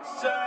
Outside.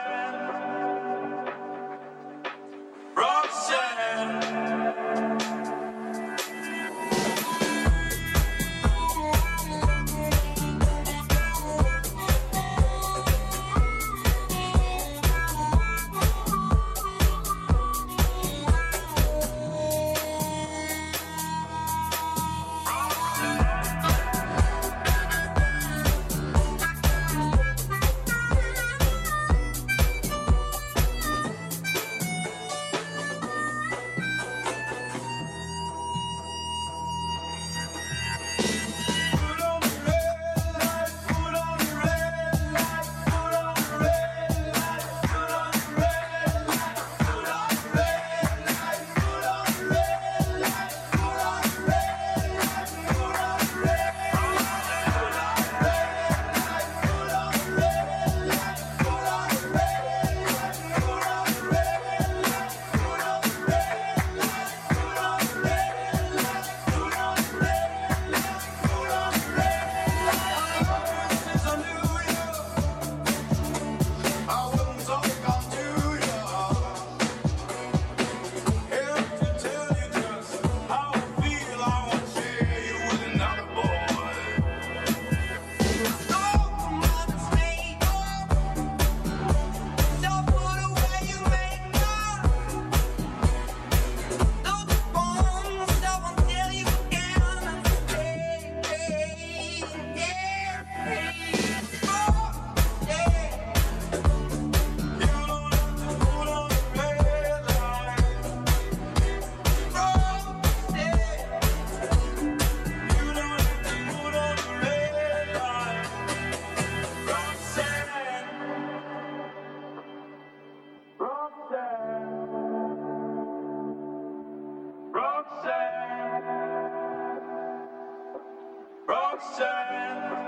Roxanne.